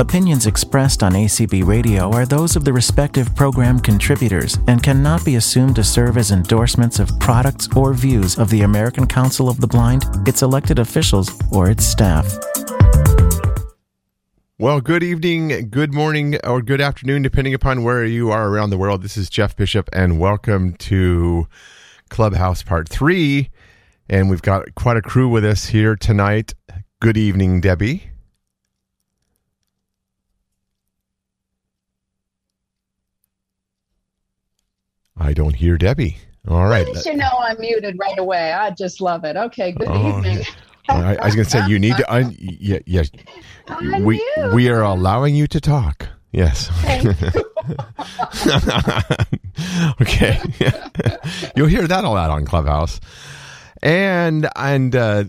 Opinions expressed on ACB Radio are those of the respective program contributors and cannot be assumed to serve as endorsements of products or views of the American Council of the Blind, its elected officials, or its staff. Well, good evening, good morning, or good afternoon, depending upon where you are around the world. This is Jeff Bishop, and welcome to Clubhouse Part 3. And we've got quite a crew with us here tonight. Good evening, Debbie. I don't hear Debbie. All right. At least you know I'm muted right away. I just love it. Okay, good Oh, evening. I, I was going to say you need to. Un- yeah, yeah. We we are allowing you to talk. Yes. okay. You'll hear that a lot on Clubhouse. And and uh,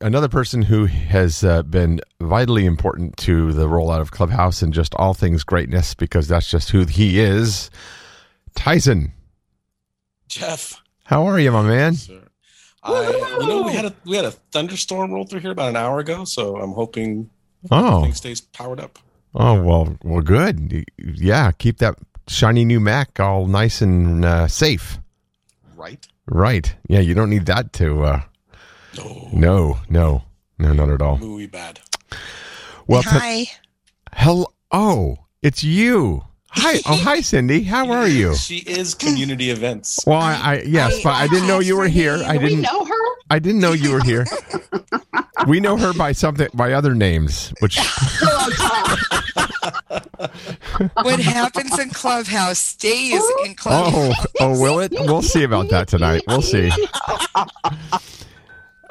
another person who has uh, been vitally important to the rollout of Clubhouse and just all things greatness because that's just who he is. Tyson, Jeff. how are you, my man? Sir. I, you know, we had a we had a thunderstorm roll through here about an hour ago, so I'm hoping Oh, everything stays powered up. oh well, well, good. Yeah, keep that shiny new Mac all nice and uh, safe. Right? Right. Yeah, you don't need that to. Uh, No, no, no, no, not at all. muy bad. Well, t- Hi. hello. Oh, it's you. Hi. Oh, hi, Cindy. How are you? She is community events. Well, I, I yes, I- but I didn't know you were here. I didn't. know her? I didn't know you were here. We know her by something by other names, which What happens in Clubhouse stays in Clubhouse. oh oh will it? We'll see about that tonight. We'll see.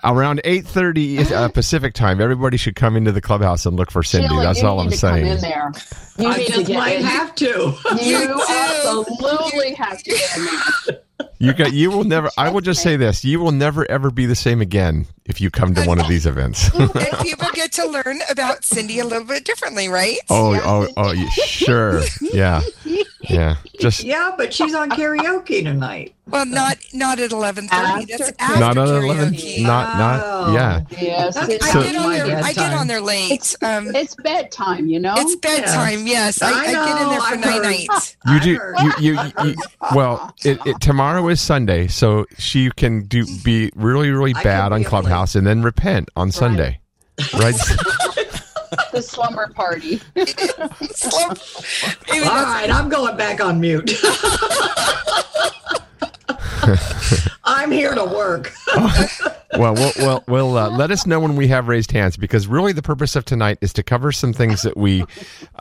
Around eight thirty uh, Pacific time, everybody should come into the clubhouse and look for Cindy. Sheila, That's you all need I'm to come saying. in there. You I need just get might in. have to. You absolutely have to get in there. You got. You will never. I will just say this: you will never ever be the same again if you come to one of these events. And people get to learn about Cindy a little bit differently, right? oh, oh, oh, sure, yeah, yeah. Just Yeah, but she's on karaoke tonight. Well, not not at eleven thirty. That's After after not at eleven. karaoke. Not not. Yeah. Yes, That's it's, I get on there. I get on there late. Um, it's bedtime, you know? it's bedtime. Yes, I, I I, get in there for I've night heard. night. You do. heard. You, you, you, well, it, it, tomorrow is Sunday, so she can do be really really bad on Clubhouse and then repent on Sunday, right? the slumber party. Slow- Maybe All that's- right, I'm going back on mute. I'm here to work. well, we'll, well, we'll uh, let us know when we have raised hands because really the purpose of tonight is to cover some things that we,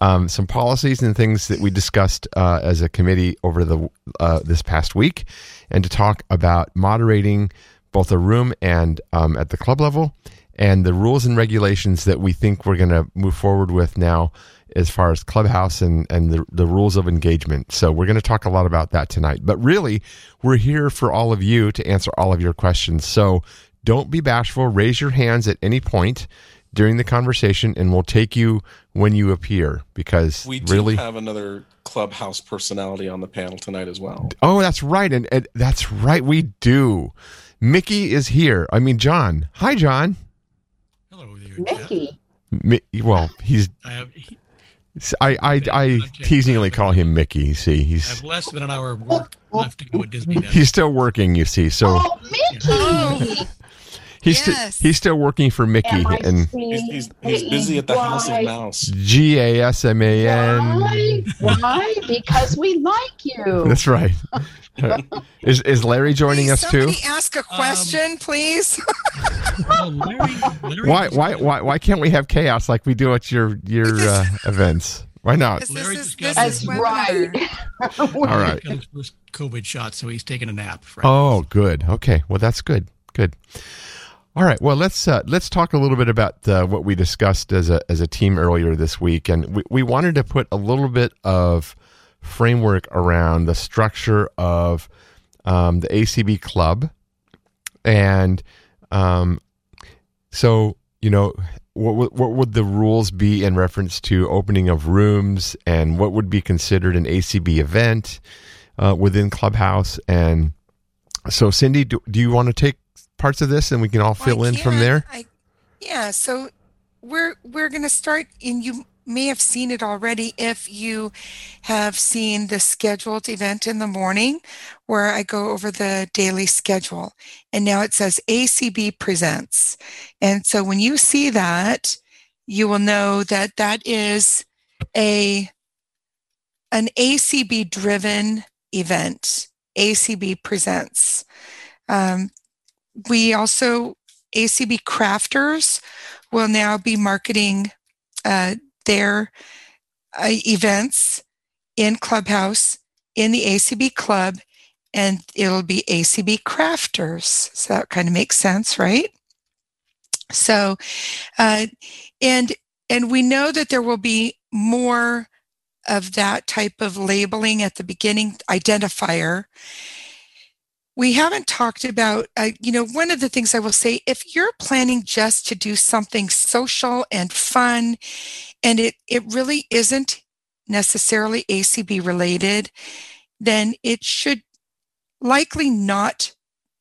um, some policies and things that we discussed uh, as a committee over the uh, this past week, and to talk about moderating both a room and um, at the club level, and the rules and regulations that we think we're going to move forward with now as far as clubhouse and, and the, the rules of engagement. So we're going to talk a lot about that tonight. But really we're here for all of you to answer all of your questions. So don't be bashful. Raise your hands at any point during the conversation and we'll take you when you appear because We do really have another clubhouse personality on the panel tonight as well. oh that's right. And, and that's right. We do. Mickey is here. I mean john. Hi john. Hello there, Jeff. Mickey. Mi- well he's I have, he- I, I, I teasingly call him Mickey. You see, I he's have less than an hour of work left to go at Disney. Now. he's still working. You see, so Oh, Mickey! he's sti- yes. he's still working for Mickey and He's, he's, he's busy at the House of Mouse. G A S M A N. Why? Why? Because we like you. That's right. is is Larry joining Please, us too? somebody ask a question, please. Oh, Larry, Larry Why why why why can't we have chaos like we do at your your uh, events? Why not? This Larry is just this is right. webinar. All right. got his first COVID shot, so he's taking a nap. Right? Oh, good. Okay. Well, that's good. Good. All right. Well, let's uh, let's talk a little bit about uh, what we discussed as a as a team earlier this week, and we, we wanted to put a little bit of framework around the structure of um, the ACB club, and um, so you know what what would the rules be in reference to opening of rooms, and what would be considered an ACB event uh, within Clubhouse, and so Cindy, do, do you want to take parts of this, and we can all Well, fill in from there? I, yeah, so we're we're going to start, and you may have seen it already if you have seen the scheduled event in the morning, where I go over the daily schedule, and now it says ACB presents, and so when you see that, you will know that that is a an ACB driven event. ACB presents. Um, we also ACB crafters will now be marketing uh, their uh, events in Clubhouse in the ACB club, and it'll be ACB crafters. So that kind of makes sense, right? So, uh, and and we know that there will be more of that type of labeling at the beginning identifier we haven't talked about uh, you know one of the things i will say if you're planning just to do something social and fun and it it really isn't necessarily acb related then it should likely not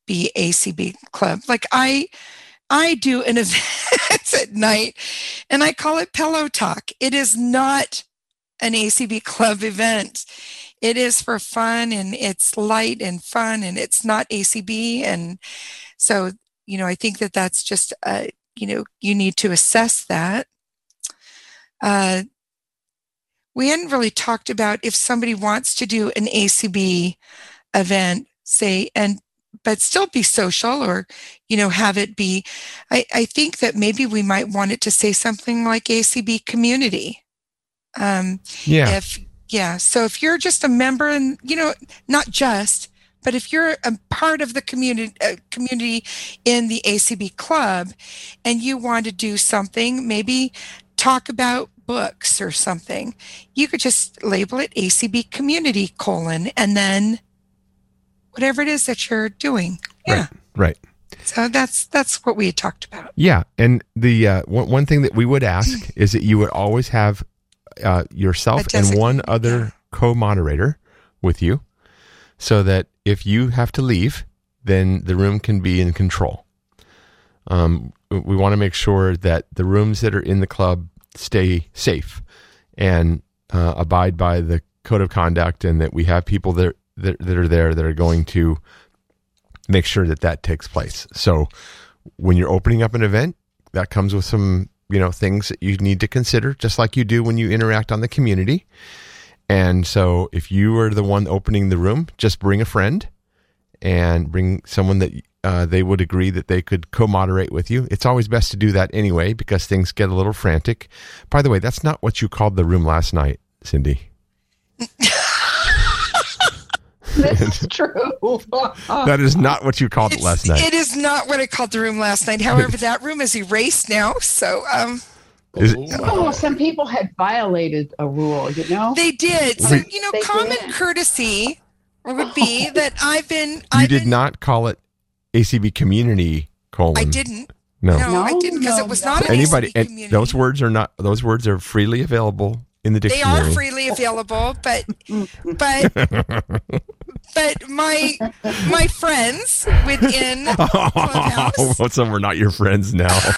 be acb club. Like i i do an event at night and i call it pillow talk. It is not an acb club event it is for fun and it's light and fun and it's not ACB. And so, you know, I think that that's just, uh, you know, you need to assess that. Uh, we hadn't really talked about if somebody wants to do an ACB event, say, and but still be social or you know have it be I, I think that maybe we might want it to say something like acb community um, Yeah. if yeah so if you're just a member and you know not just but if you're a part of the community uh, community in the acb club and you want to do something maybe talk about books or something you could just label it acb community colon and then whatever it is that you're doing. Yeah. Right. so that's that's what we had talked about. Yeah, and the uh, one, one thing that we would ask is that you would always have uh, yourself and one other yeah. co-moderator with you, so that if you have to leave, then the room can be in control. Um, we want to make sure that the rooms that are in the club stay safe and uh, abide by the code of conduct, and that we have people that that, that are there that are going to make sure that that takes place. So when you're opening up an event, that comes with some, you know, things that you need to consider, just like you do when you interact on the community. And so if you are the one opening the room, just bring a friend and bring someone that uh, they would agree that they could co-moderate with you. It's always best to do that anyway because things get a little frantic. By the way, that's not what you called the room last night, Cindy. This is true. That is not what you called it last night. it is not what i called the room last night however that room is erased now so um Is- oh, some people had violated a rule, you know? They did. So, Wait. you know, They common did. courtesy would be that I've been. you I've did been, not call it ACB community colon. I didn't. No. No, no I didn't because no, it was no. not an Anybody ACB and those words are not those words are freely available in the They are freely available, but but but my my friends within oh, Clubhouse, Oh, so we're not your friends now.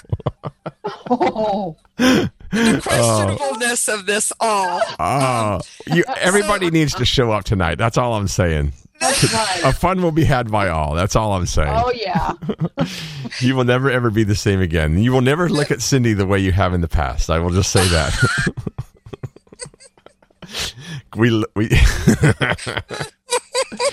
Oh, the questionableness of this all. Oh, you, everybody needs to uh, show up tonight. That's all I'm saying. right. A fun will be had by all. That's all I'm saying. Oh, yeah. You will never ever be the same again. You will never look at Cindy the way you have in the past. I will just say that. We we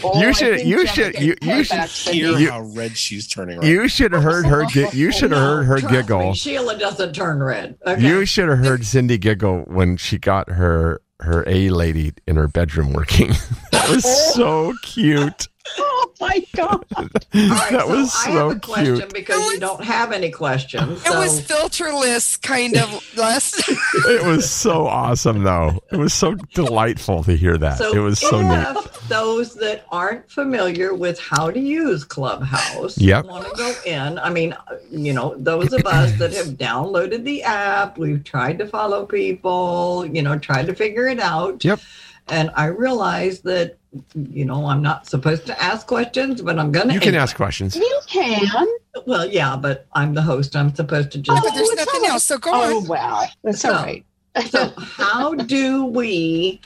Oh, You should- you should- you- you should- Hear You- how red she's turning right you should have heard her. gi- You should have No, heard her giggle. Me, Sheila doesn't turn red. Okay. You should have heard Cindy giggle when she got her her A lady in her bedroom working. that was so cute. my God. All right, that was so I have a question cute. because you don't have any questions. It was filterless, kind of less. It was so awesome, though. It was so delightful to hear that. So it was so neat. those that aren't familiar with how to use Clubhouse Yep. want to go in, I mean, you know, those of us that have downloaded the app, we've tried to follow people, you know, tried to figure it out. Yep. And I realized that, you know, I'm not supposed to ask questions, but I'm going to. You can ask questions. You can. Well, yeah, but I'm the host. I'm supposed to just. Oh, but there's it's nothing else, so go Oh, on. well, that's all right. So, how do we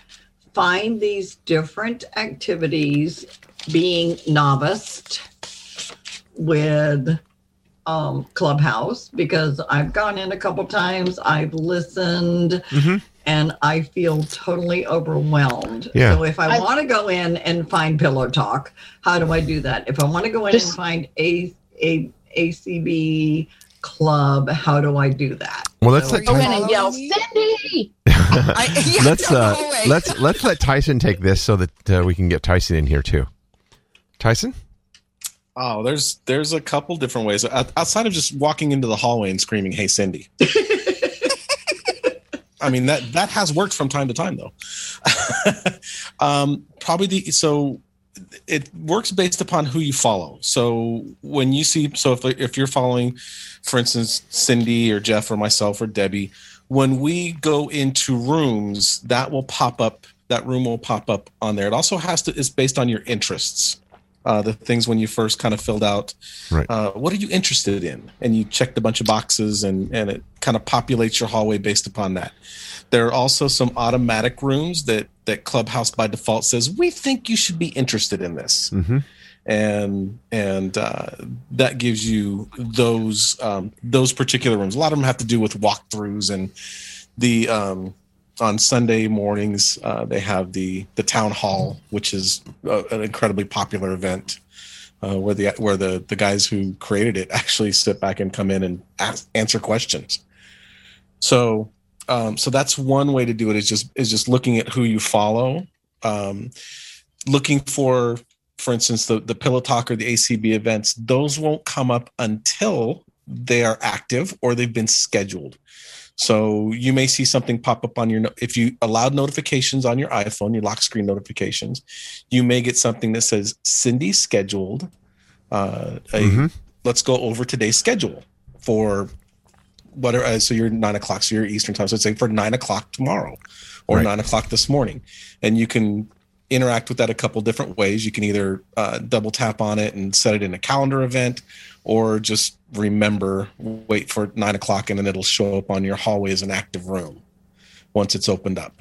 find these different activities being novice with um, Clubhouse? Because I've gone in a couple times, I've listened, Mhm. And I feel totally overwhelmed. Yeah. So, if I, I- want to go in and find Pillow Talk, how do I do that? If I want to go in Just- and find a, a ACB club, how do I do that? Well, let's So let are Go in and yell, Cindy. I, yeah, let's uh, let's let's let Tyson take this so that uh, we can get Tyson in here too. Tyson, Oh, there's there's a couple different ways outside of just walking into the hallway and screaming, "Hey, Cindy." I mean that that has worked from time to time though. um, probably the so it works based upon who you follow. So when you see so if if you're following, for instance, Cindy or Jeff or myself or Debbie, when we go into rooms, that will pop up. That room will pop up on there. It also has to is based on your interests. Uh, the things when you first kind of filled out. Right. uh, what are you interested in? And you checked a bunch of boxes and and it kind of populates your hallway based upon that. There are also some automatic rooms that that clubhouse by default says we think you should be interested in this. Mhm. and and uh, that gives you those um, those particular rooms. A lot of them have to do with walkthroughs and the um, on Sunday mornings uh, they have the the town hall, which is uh, an incredibly popular event uh, where the where the the guys who created it actually sit back and come in and ask, answer questions. So um, so that's one way to do it is just is just looking at who you follow, um, looking for for instance the the pillow talk or the ACB events. Those won't come up until they are active or they've been scheduled. So you may see something pop up on your if you allowed notifications on your iPhone, your lock screen notifications, you may get something that says Cindy scheduled. Uh, a, Mhm. Let's go over today's schedule for whatever. Uh, so you're nine o'clock, so you're Eastern time. So it's like for nine o'clock tomorrow, or Right. nine o'clock this morning, and you can interact with that a couple different ways. You can either uh, double tap on it and set it in a calendar event, or just remember, wait for nine o'clock, and then it'll show up on your hallway as an active room once it's opened up.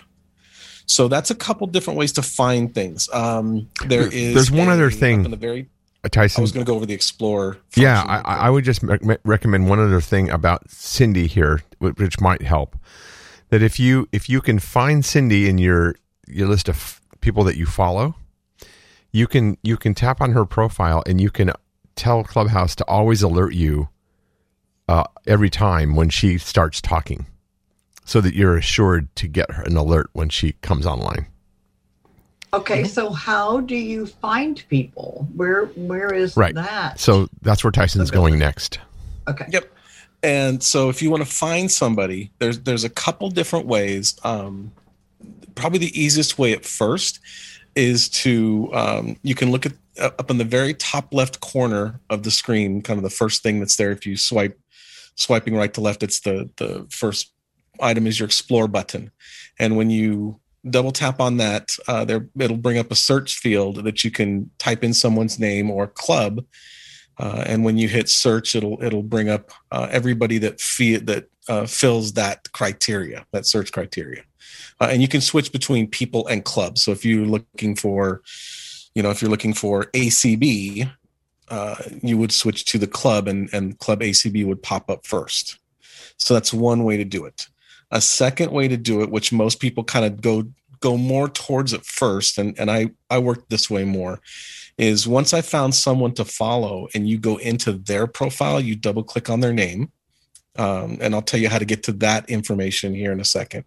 So that's a couple different ways to find things. Um, there is There's one a- other thing. in the very. Uh, I was going to go over the Explorer. Yeah, I. I would just rec- recommend one other thing about Cindy here, which might help. That if you if you can find Cindy in your your list of people that you follow, you can you can tap on her profile and you can tell Clubhouse to always alert you uh, every time when she starts talking, so that you're assured to get an alert when she comes online. Okay, so how do you find people? Where where is Right. that? So that's where Tyson's going next. okay. Yep. And so if you want to find somebody, there's there's a couple different ways. Um, probably the easiest way at first is to um, you can look at uh, up in the very top left corner of the screen, kind of the first thing that's there. If you swipe swiping right to left, it's the the first item is your explore button, and when you double tap on that, uh, there it'll bring up a search field that you can type in someone's name or club. Uh, and when you hit search, it'll it'll bring up uh, everybody that fee- that uh, fills that criteria, that search criteria, uh, and you can switch between people and clubs. So if you're looking for, you know, if you're looking for ACB, uh, you would switch to the club, and and club ACB would pop up first. So that's one way to do it. A second way to do it, which most people kind of go go more towards it first, and and I I work this way more is once I found someone to follow and you go into their profile, you double click on their name. Um, and I'll tell you how to get to that information here in a second.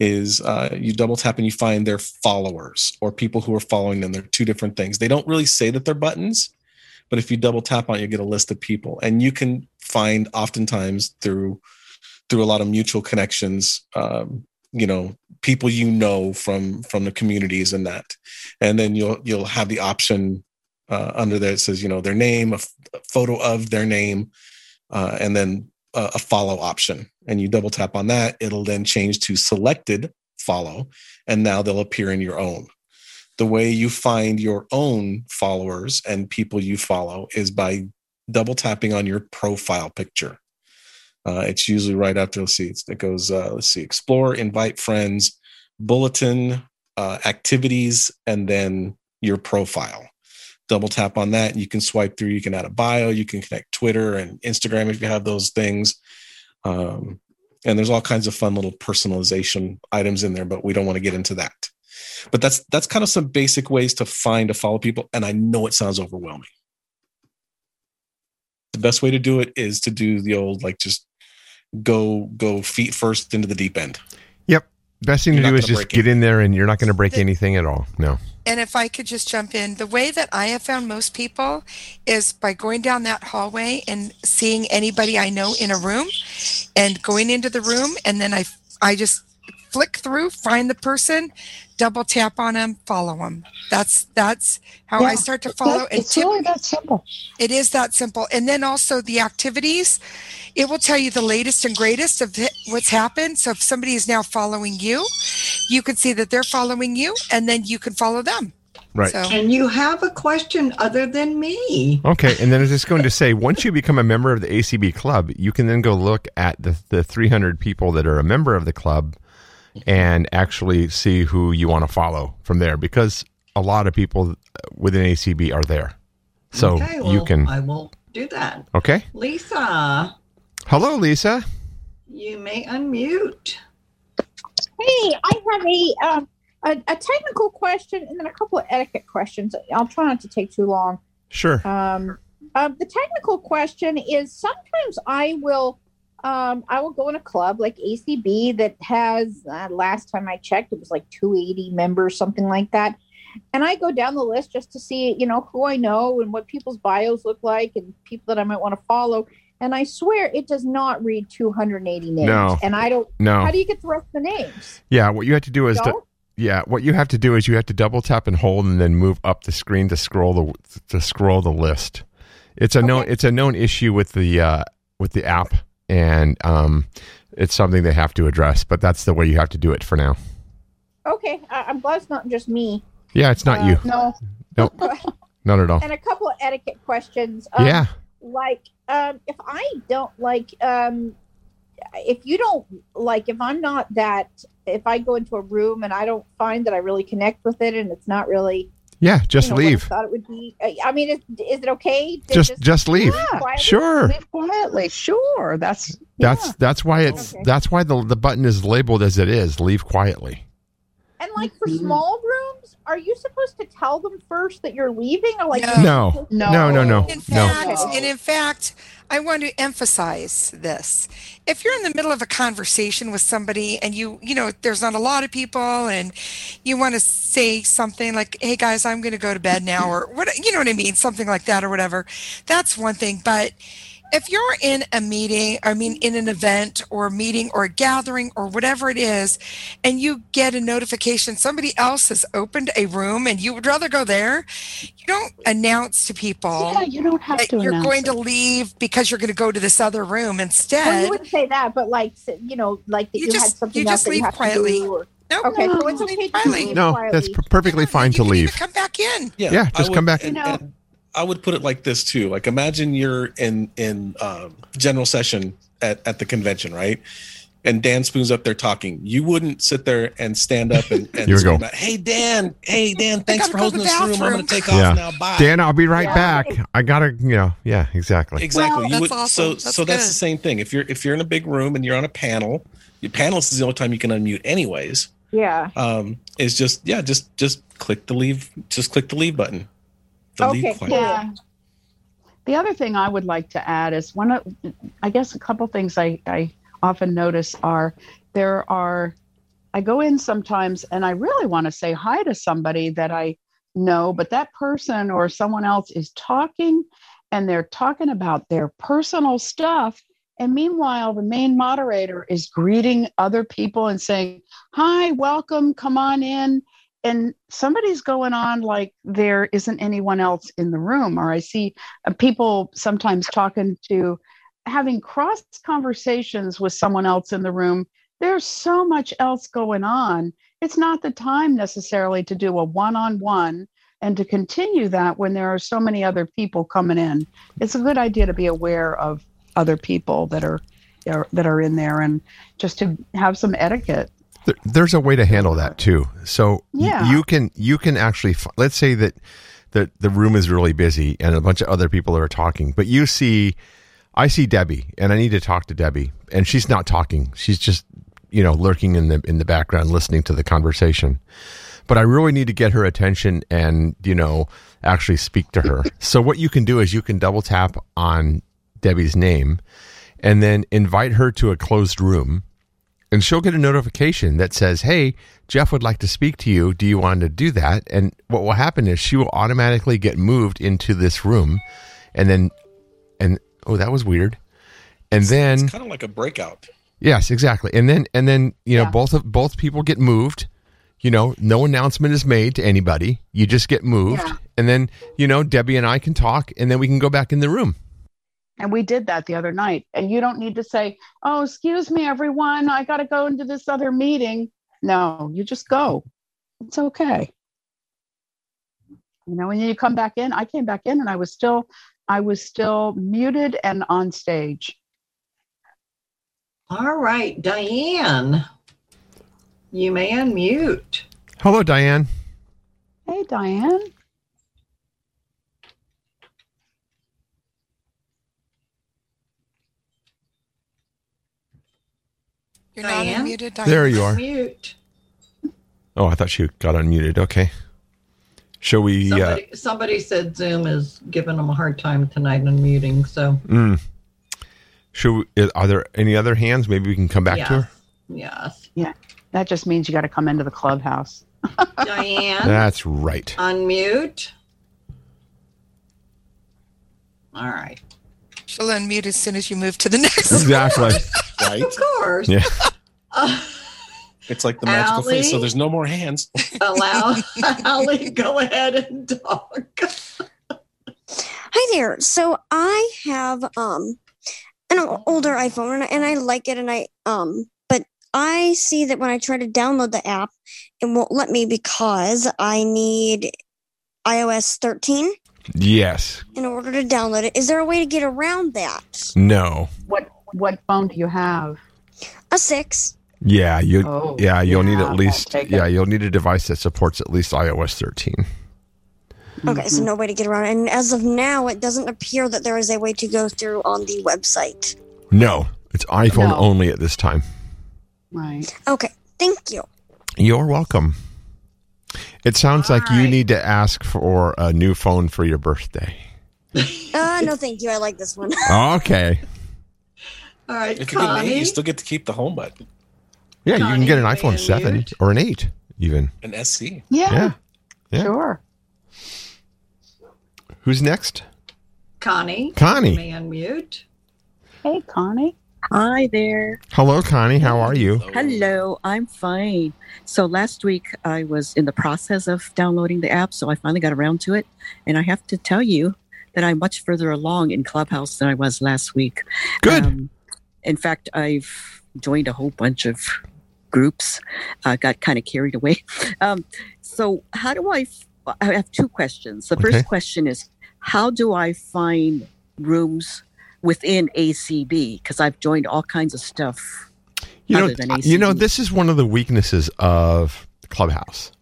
Is uh, you double tap and you find their followers or people who are following them. They're two different things. They don't really say that they're buttons, but if you double tap on it, you get a list of people, and you can find oftentimes through through a lot of mutual connections. Um, you know, people you know from from the communities and that, and then you'll you'll have the option uh, under there. It says you know their name, a, f- a photo of their name, uh, and then a, a follow option. And you double tap on that, it'll then change to selected follow, and now they'll appear in your own the way you find your own followers and people you follow is by double tapping on your profile picture. Uh, it's usually right after, let's see, it goes, uh, let's see, explore, invite friends, bulletin, uh, activities, and then your profile. Double tap on that. You can swipe through, you can add a bio, you can connect Twitter and Instagram if you have those things. Um, and there's all kinds of fun little personalization items in there, but we don't want to get into that. But that's that's kind of some basic ways to find to follow people and i know it sounds overwhelming. The best way to do it is to do the old like just go go feet first into the deep end. Yep. Best thing You're to do is just break get in there and you're not going to break anything at all. No. And if I could just jump in, the way that I have found most people is by going down that hallway and seeing anybody I know in a room and going into the room and then I I just flick through, find the person, double tap on them, follow them. That's that's how I start to follow That- it's really that simple. it is that simple. And then also the activities, it will tell you the latest and greatest of what's happened. So if somebody is now following you, you can see that they're following you and then you can follow them. Right. So And you have a question other than me. Okay, and then I was just going to say, once you become a member of the ACB club, you can then go look at the, the 300 people that are a member of the club and actually see who you want to follow from there because a lot of people within ACB are there. So okay, well, you can. I will do that. Okay. Lisa, Hello, Lisa. you may unmute. Hey, I have a, um, a a technical question and then a couple of etiquette questions. I'll try not to take too long. Sure. Um, uh, the technical question is sometimes I will um, I will go in a club like ACB that has uh, last time I checked it was like 280 members something like that. And I go down the list just to see, you know, who I know and what people's bios look like and people that I might want to follow. And I swear it does not read 280 names. No. And I don't. No. How do you get the rest of the names? Yeah, what you have to do is to, yeah, what you have to do is you have to double tap and hold and then move up the screen to scroll the to scroll the list. It's a known it's a known issue with the uh with the app and um it's something they have to address, but that's the way you have to do it for now. Okay, I, I'm glad it's not just me. Yeah, it's not Uh, you. No, Nope. Not at all. And a couple of etiquette questions. Um, Yeah. Like, um, if I don't like, um, if you don't like, if I'm not that, if I go into a room and I don't find that I really connect with it and it's not really, Yeah, just you know, what I thought it would be. I- I mean, is, is it okay? to Just just leave. Yeah. quietly- Sure. live quietly. Sure, that's That's yeah. that's why it's Okay. that's why the the button is labeled as it is. Leave quietly. And like for small rooms, are you supposed to tell them first that you're leaving, or like No. No. No, no, no. In No. and in fact, I want to emphasize this. If you're in the middle of a conversation with somebody and you, you know, there's not a lot of people and you want to say something like, "Hey guys, I'm going to go to bed now," or what, you know what I mean, something like that or whatever. That's one thing, but if you're in a meeting, I mean, in an event or a meeting or a gathering or whatever it is, and you get a notification somebody else has opened a room and you would rather go there, you don't announce to people yeah. You don't have that to. you're going it. to leave because you're going to go to this other room instead. Well, you wouldn't say that, but like you know, like that You you, just- had something you else just that you leave have quietly. to do. Or, no, okay, so it's no, okay leave to quietly. leave No, quietly. that's per- perfectly Yeah, fine you to can even leave. Come back in. Yeah, I just come back. in. You know- and I would put it like this too. Like imagine you're in in um, general session at, at the convention, right? And Dan Spoone's up there talking. You wouldn't sit there and stand up and, and Here we go. out, "Hey Dan, hey Dan, thanks for go to holding the this room. I'm going to take off Yeah. now. Bye." Dan, I'll be right Yeah. back. I gotta, you know, yeah, exactly. Exactly. Well, you that's would, awesome. So That's so that's the same thing. If you're if you're in a big room and you're on a panel, your panelist is the only time you can unmute anyways. yeah. Um, is just yeah, just just click the leave, just click the leave button. The Okay, cool. Yeah. The other thing I would like to add is one of, I guess, a couple things I, I often notice are there are I go in sometimes and I really want to say hi to somebody that I know, but that person or someone else is talking and they're talking about their personal stuff. And meanwhile, the main moderator is greeting other people and saying, Hi, welcome, come on in. And somebody's going on like there isn't anyone else in the room. Or I see uh, people sometimes talking to having cross conversations with someone else in the room. There's so much else going on. It's not the time necessarily to do a one on one and to continue that when there are so many other people coming in. It's a good idea to be aware of other people that are, are that are in there and just to have some etiquette. There, there's a way to handle that too. So Yeah. you can you can actually let's say that that the room is really busy and a bunch of other people are talking, but you see, I see Debbie and I need to talk to Debbie and she's not talking. She's just you know lurking in the in the background listening to the conversation. But I really need to get her attention and you know actually speak to her. so what you can do is you can double tap on Debbie's name and then invite her to a closed room and she'll get a notification that says, "Hey, Jeff would like to speak to you. Do you want to do that?" And what will happen is she will automatically get moved into this room, and then, and oh, that was weird. And then, It's kind of like a breakout. yes, exactly. And then, and then, you know, Yeah. both of both people get moved. You know, no announcement is made to anybody. You just get moved, Yeah. and then you know Debbie and I can talk, and then we can go back in the room. And we did that the other night. And you don't need to say, oh, excuse me, everyone, I got to go into this other meeting. No, you just go. It's okay. You know, when you come back in, I came back in and I was still, I was still muted and on stage. All right, Diane, you may unmute. Hello, Diane. Hey, Diane. You're Diane? not unmuted, Diane. There you are. Mute. Oh, I thought she got unmuted. Okay. Shall we? Uh, Somebody, somebody said Zoom is giving them a hard time tonight unmuting. So Mm. Should we, are there any other hands? Maybe we can come back to her. yes, Yeah. That just means you got to come into the clubhouse. Diane, That's right. unmute. All right, She'll unmute as soon as you move to the next. Exactly. Right? of course. Yeah. Uh, It's like the magical face. So there's no more hands. allow Ali, go ahead and talk. Hi there. So I have um an older iPhone and I, and I like it and I um but I see that when I try to download the app it won't let me because I need iOS 13 Yes. in order to download it. Is there a way to get around that? No. What what phone do you have? A 6. Yeah. You. Oh, yeah. You'll need at least. Yeah. You'll need a device that supports at least iOS 13. Okay, so no way to get around. And as of now it doesn't appear that there is a way to go through on the website. No. It's iPhone No. only at this time. Right. Okay. Thank you. You're welcome. It sounds like you need to ask for a new phone for your birthday. Uh no thank you. I like this one. Okay. All right, If you get an eight, Connie. you still get to keep the home button. Yeah. You can get an iPhone 7 unmute? or an 8 even. An SC. Yeah, Yeah. Yeah. sure. Who's next? Connie. Connie. You may unmute. Hey, Connie. Hi there. Hello, Connie. How are you? Hello, I'm fine. So last week I was in the process of downloading the app, so I finally got around to it. And I have to tell you that I'm much further along in Clubhouse than I was last week. Good. Um, in fact, I've joined a whole bunch of groups, uh, got kind of carried away. Um, so, how do I? F- I have two questions. The Okay. first question is How do I find rooms within ACB? Because I've joined all kinds of stuff. You know, you know, this is one of the weaknesses of Clubhouse.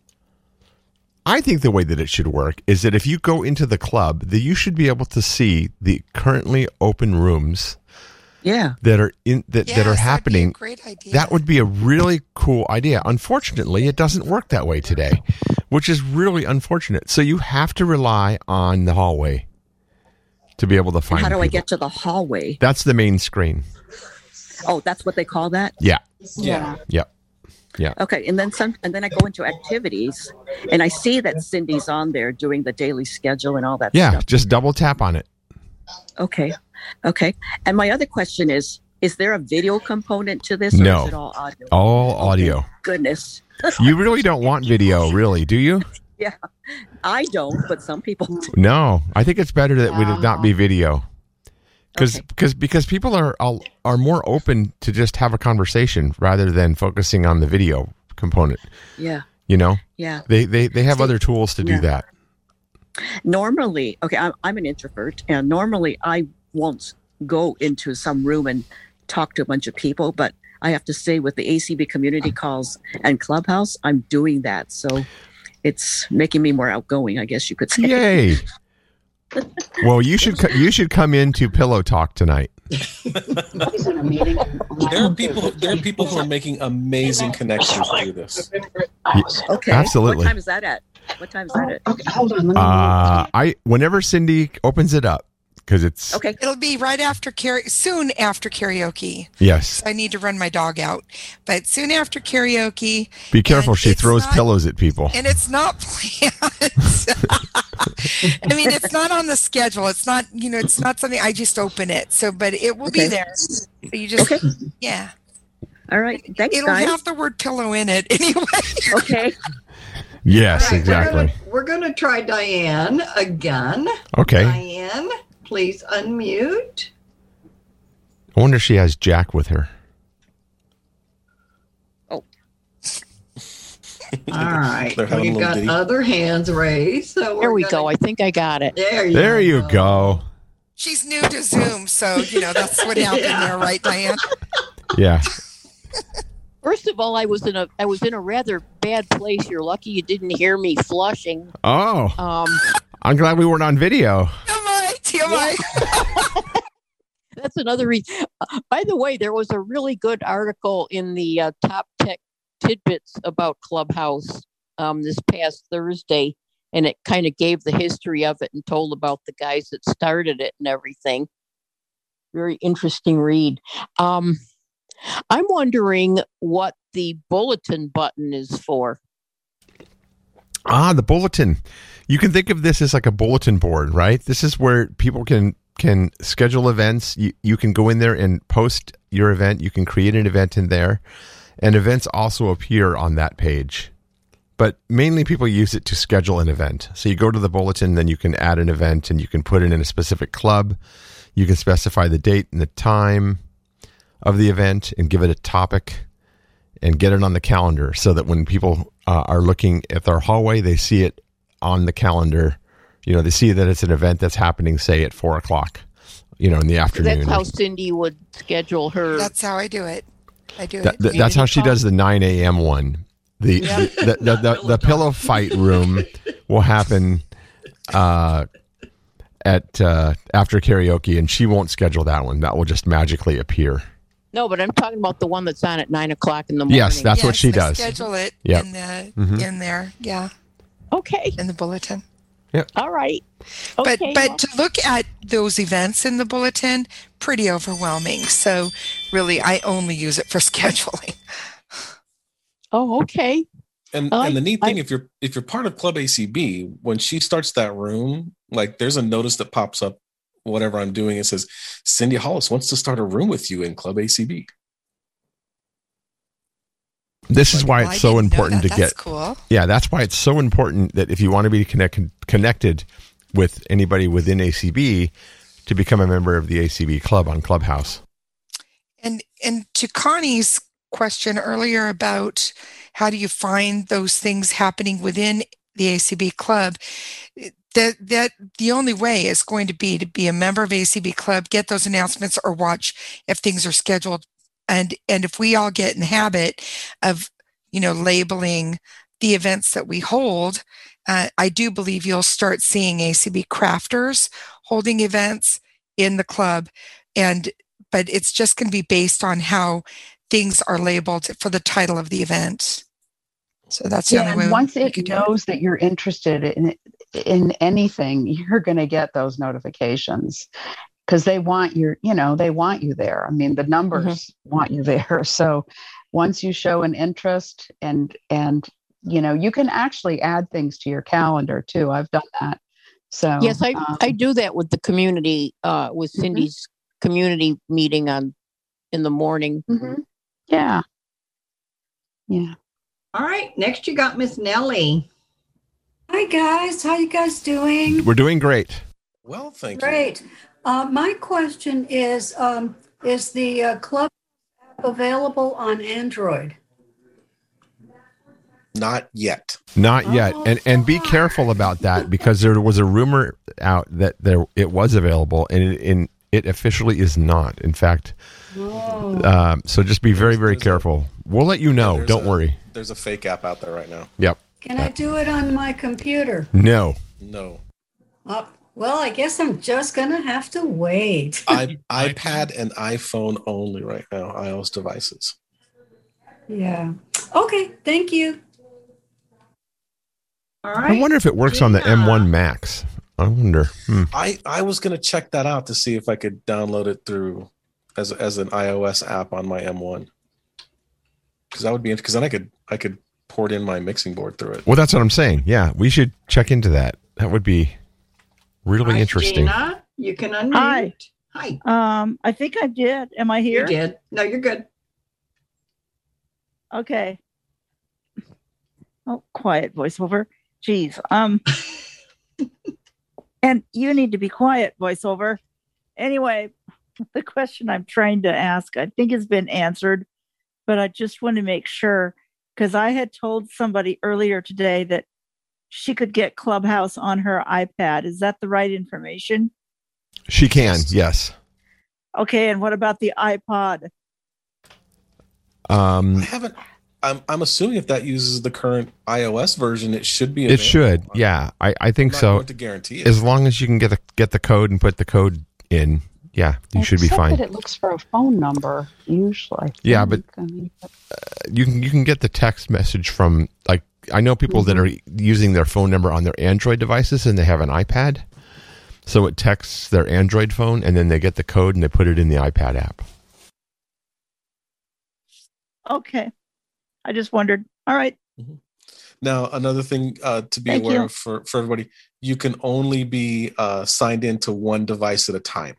I think the way that it should work is that if you go into the club, that you should be able to see the currently open rooms Yeah. that are in that, that Yes, are that'd be a happening. great idea. That would be a really cool idea. Unfortunately, it doesn't work that way today, which is really unfortunate. So you have to rely on the hallway to be able to And find. how do I get to the hallway? That's the main screen. Oh, that's what they call that? Yeah. Yeah. Yep. Yeah. Okay, and then some, and then I go into activities, and I see that Cindy's on there doing the daily schedule and all that Yeah. stuff. Just double tap on it. Okay, okay. And my other question is: Is there a video component to this, or No. is it all audio? All audio. Goodness, You really don't want video, really, do you? yeah. I don't, but some people do. No, I think it's better that we would not be video. Because because because people are are are more open to just have a conversation rather than focusing on the video component. Yeah. You know, Yeah. they they they have other tools to do Yeah. that. Normally, okay, I'm, I'm an introvert, and normally I won't go into some room and talk to a bunch of people, but I have to say, with the ACB community calls and Clubhouse, I'm doing that. So it's making me more outgoing, I guess you could say. Yay! well, you should co- you should come into Pillow Talk tonight. There are people. There are people who are making amazing connections through this. Okay. Absolutely. What time is that at? What time is that at? Okay, hold on. Uh, I whenever Cindy opens it up because it's Okay. It'll be right after karaoke, soon after karaoke. yes. I need to run my dog out, but soon after karaoke. Be careful; she throws not- pillows at people. And it's not planned. I mean, it's not on the schedule. It's not, you know, it's not something I just open it. So, but it will be there. So you just, okay. yeah. All right. Thanks, It'll guys. have the word pillow in it anyway. Okay. Yes, All right, exactly. We're gonna, we're gonna try Diane again. Okay. Diane, please unmute. I wonder if she has Jack with her. Oh. All right. They're having a We've got ditty. other hands raised. So There we're gonna- go. I think I got it. There you There you go. She's new to Zoom, so you know that's what happened there, right, Diane? Yeah. First of all, I was in a I was in a rather bad place. You're lucky you didn't hear me flushing. Oh, Um, I'm glad we weren't on video. that's another reason. By the way, there was a really good article in the uh, top tech tidbits about Clubhouse um, this past Thursday, and it kind of gave the history of it and told about the guys that started it and everything. Very interesting read. Um, I'm wondering what the bulletin button is for. Ah, the bulletin. You can think of this as like a bulletin board, right? This is where people can can schedule events. You you can go in there and post your event. You can create an event in there, and events also appear on that page. But mainly people use it to schedule an event. So you go to the bulletin, then you can add an event and you can put it in a specific club. You can specify the date and the time of the event and give it a topic and get it on the calendar so that when people uh, are looking at their hallway, they see it on the calendar. You know, they see that it's an event that's happening, say, at four o'clock, you know, in the afternoon. That's how Cindy would schedule her. That's how I do it. I do That- it. that- that's how she does the 9 a.m. one. The, Yeah. the, the, the, the pillow fight room will happen uh, at uh, after karaoke, and she won't schedule that one. That will just magically appear. No, but I'm talking about the one that's on at nine o'clock in the morning. Yes, that's what she I does. Schedule it Yep. in the Mhm. in there. Yeah. Okay. In the bulletin. Yep. All right. But Okay, but well- to look at those events in the bulletin, pretty overwhelming. So really, I only use it for scheduling. Oh, okay. And I- and the neat thing, I- if you're if you're part of Club ACB, when she starts that room, like there's a notice that pops up, whatever I'm doing, it says Cindy Hollis wants to start a room with you in Club ACB. This is why Well, I it's so important that. to That's get. cool. Yeah, that's why it's so important that if you want to be connect, connected with anybody within ACB, to become a member of the ACB club on Clubhouse. And and to Connie's question earlier about how do you find those things happening within the ACB club, that that the only way is going to be to be a member of ACB club, get those announcements, or watch if things are scheduled. And and if we all get in the habit of you know labeling the events that we hold, uh, I do believe you'll start seeing ACB crafters holding events in the club, and but it's just going to be based on how things are labeled for the title of the event. So that's the yeah, only and way. once it knows that you're interested in in anything, you're going to get those notifications because they want your, you know, they want you there. I mean, the numbers want you there. So once you show an interest and and you know you can actually add things to your calendar too i've done that so yes, I um, I do that with the community, uh, with Mhm. Cindy's community meeting on in the morning. mhm. yeah yeah All right, next you got Miss Nellie. Hi guys, how you guys doing? We're doing great. Well, thank Great. Uh, my question is, um, is the uh, club app available on Android? Not yet. Not yet, Oh, and and be careful about that because there was a rumor out that there it was available, and it, and it officially is not. In fact, um, so just be very very careful. We'll let you know. There's Don't a- worry. There's a fake app out there right now. Yep. Can I do it on my computer? No. No. Uh, well, I guess I'm just gonna have to wait. I, iPad and iPhone only right now, iOS devices. yeah. Okay. Thank you. All I wonder if it works on the M1 Max. I wonder. Hmm. I, I was gonna check that out to see if I could download it through as as an iOS app on my M1. Because that would be because then I could I could port in my mixing board through it. Well, that's what I'm saying. Yeah, we should check into that. That would be really Hi, interesting. Gina, you can unmute. Hi. Hi. Um, I think I did. Am I here? You did. No, you're good. Okay. Oh, quiet voiceover. Jeez. Um, and you need to be quiet, voiceover. Anyway, the question I'm trying to ask, I think has been answered, but I just want to make sure because I had told somebody earlier today that she could get Clubhouse on her iPad. Is that the right information? She can, yes. Okay. And what about the iPod? Um, I haven't. I'm I'm assuming if that uses the current iOS version, it should be. it should. Yeah, I, I think I'm not so. going to guarantee it. As long as you can get the get the code and put the code in, yeah, you should be fine. that it looks for a phone number usually I Yeah, but think. I mean, you can you can get the text message from like I know people that are using their phone number on their Android devices and they have an iPad. So it texts their Android phone and then they get the code and they put it in the iPad app. Okay. I just wondered. All right. Now, another thing uh, to be Thank aware you. of for, for everybody, you can only be uh, signed into one device at a time.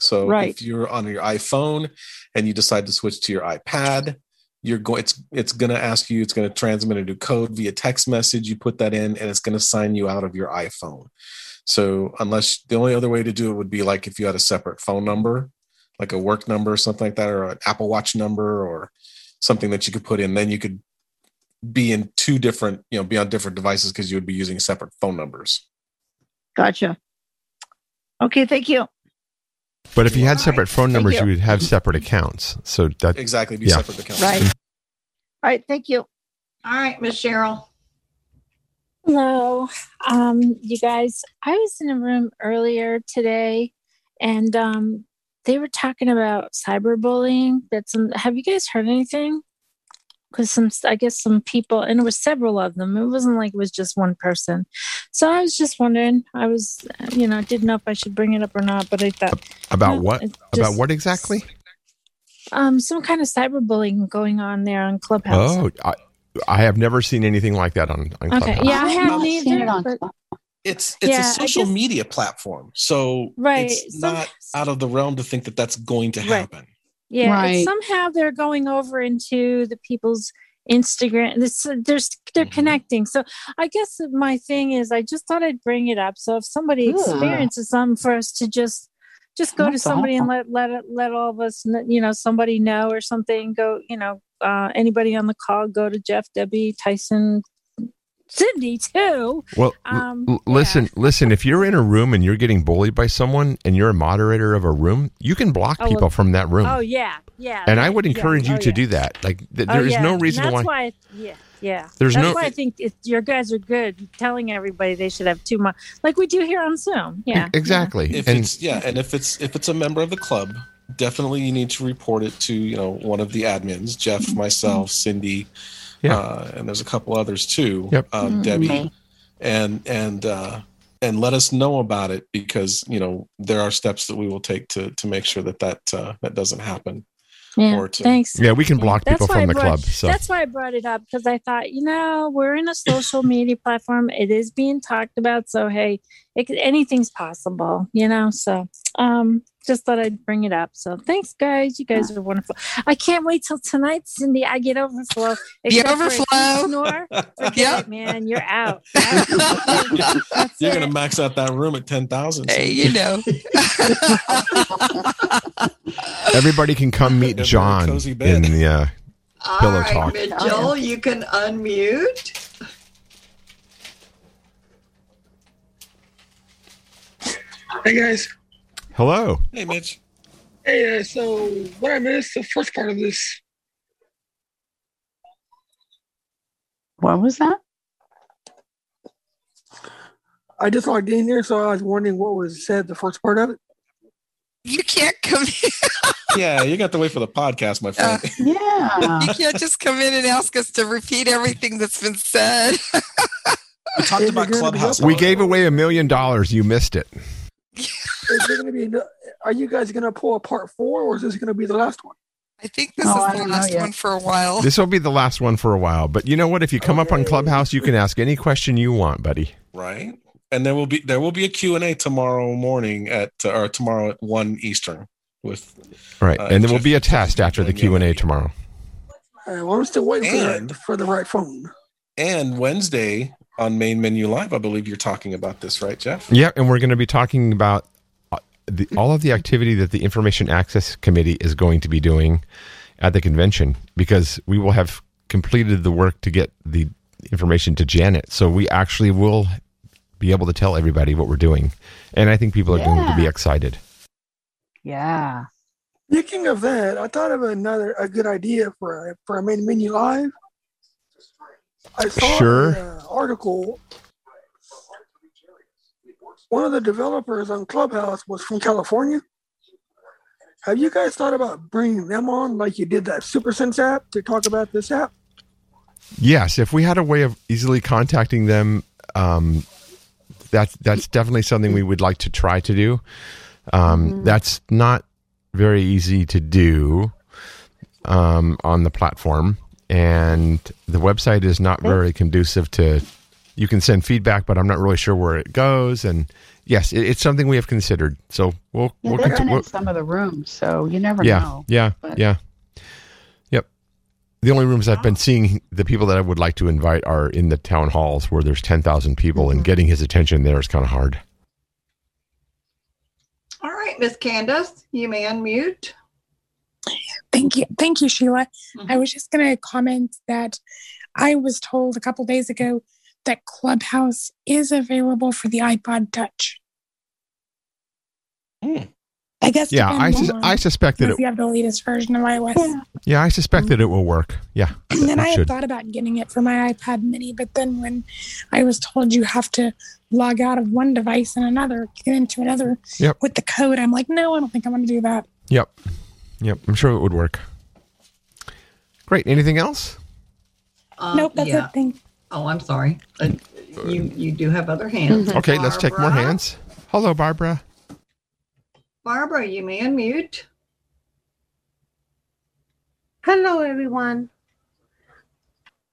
So Right. if you're on your iPhone and you decide to switch to your iPad, you're going it's it's going to ask you it's going to transmit a new code via text message you put that in and it's going to sign you out of your iphone so unless the only other way to do it would be like if you had a separate phone number like a work number or something like that or an apple watch number or something that you could put in then you could be in two different you know be on different devices because you would be using separate phone numbers Gotcha. Okay. Thank you. But if you had separate phone numbers, you. you would have separate accounts. So that exactly be yeah. separate accounts Right. All right. Thank you. All right, Miss Cheryl. Hello. Um, you guys, I was in a room earlier today and um they were talking about cyberbullying. That's have you guys heard anything? Because some I guess some people and it was several of them. It wasn't like it was just one person. So I was just wondering, I was you know, didn't know if I should bring it up or not, but I thought about no, what? it about what exactly? um some kind of cyberbullying going on there on Clubhouse. Oh, I, I have never seen anything like that on, on Okay. Clubhouse. Yeah, I haven't seen either. it on but- it's it's Yeah, a I social guess- media platform so Right. it's Some- not out of the realm to think that that's going to Right. Happen Yeah, Right. somehow they're going over into the people's Instagram. This there's they're Mm-hmm. connecting. So I guess my thing is, I just thought I'd bring it up. So if somebody Ugh. experiences something, for us to just just go to That's somebody and let let let all of us, you know, somebody know or something. Go, you know, uh, anybody on the call, go to Jeff, Debbie, Tyson, Cindy too. Well, Um, l- listen, listen. If you're in a room and you're getting bullied by someone, and you're a moderator of a room, you can block Oh, well- people from that room. Oh yeah, yeah. and I right, would yeah, encourage you oh, to yeah. do that. Like, th- Oh, there is yeah. no reason That's why. yeah, yeah. There's That's no- why I think it, your guys are good telling everybody they should have two months, like we do here on Zoom. Yeah, exactly. if and it's yeah and if it's if it's a member of the club definitely you need to report it to you know one of the admins jeff myself cindy Yeah. uh, and there's a couple others too Yep. um, Mhm. debbie and and uh and let us know about it because you know there are steps that we will take to to make sure that that uh, that doesn't happen Yeah, or two. thanks. Yeah, we can block That's people why from I the brought- club. So That's why I brought it up because I thought, you know, we're in a social media platform. It is being talked about, so hey, it, anything's possible, you know. So, um, just thought I'd bring it up. So, thanks, guys. You guys are wonderful. I can't wait till tonight, Cindy. I get overflow. The Except for if you overflow. snore, forget Yep. it, man. You're out. You're gonna max out that room at ten thousand. Hey, you know. everybody can come meet John in the uh, All pillow right, talk. Mitchell, you can unmute. Hey guys. Hello. Hey, Mitch. Hey, uh, so what I missed the first part of this. What was that? I just logged in here, so I was wondering what was said the first part of it. You can't come in. Yeah, you got to wait for the podcast, my friend. Yeah. You can't just come in and ask us to repeat everything that's been said. we talked about Clubhouse. We gave away a million dollars. You missed it. Is there going to be? Are you guys going to pull a part four, or is this going to be the last one? I think this Oh, is the last one for a while. This will be the last one for a while. But you know what? If you come up on Clubhouse, you can ask any question you want, buddy. right? And there will be there will be a Q and A tomorrow morning at uh, or tomorrow at one Eastern with Right, Uh, and there will be a test after the Q and A tomorrow. Uh, well, I'm still waiting for, And- the, for the right phone. and Wednesday on Main Menu Live. I believe you're talking about this, right, Jeff? Yeah, and we're going to be talking about uh, the, all of the activity that the Information Access Committee is going to be doing at the convention because we will have completed the work to get the information to Janet. So we actually will be able to tell everybody what we're doing, and I think people are going to be excited. Yeah. Speaking of that, I thought of another a good idea for a, for a main menu live. I saw Sure. an uh, article. One of the developers on Clubhouse was from California. Have you guys thought about bringing them on, like you did that SuperSense app, to talk about this app? Yes, if we had a way of easily contacting them, um, that's that's definitely something we would like to try to do. Um, That's not very easy to do um, on the platform, and the website is not very conducive to. You can send feedback, but I'm not really sure where it goes. And yes, it, it's something we have considered. So we'll Yeah, we'll, conti- been we'll in some of the rooms, so you never yeah, know. yeah, But- yeah. Yep. The only rooms I've been seeing, the people that I would like to invite are in the town halls where there's 10,000 people, Mm-hmm. and getting his attention there is kind of hard. All right, Miss Candace, you may unmute. Thank you. Thank you, Sheila. Mm-hmm. I was just going to comment that I was told a couple days ago that Clubhouse is available for the iPod Touch. I guess Yeah, I, depends sus- I suspect that if it, you have the latest version of iOS. yeah, I suspect that it will work. Yeah. And then I had thought about getting it for my iPad mini, but then when I was told you have to log out of one device and another, get into another Yep. with the code, I'm like, no, I don't think I'm going to do that. Yep. Yep. I'm sure it would work. Great. Anything else? Um, nope, that's yeah. it. Thank Oh, I'm sorry. Uh, you you do have other hands. Okay, let's take more hands. Hello, Barbara. Barbara, you may unmute. Hello, everyone.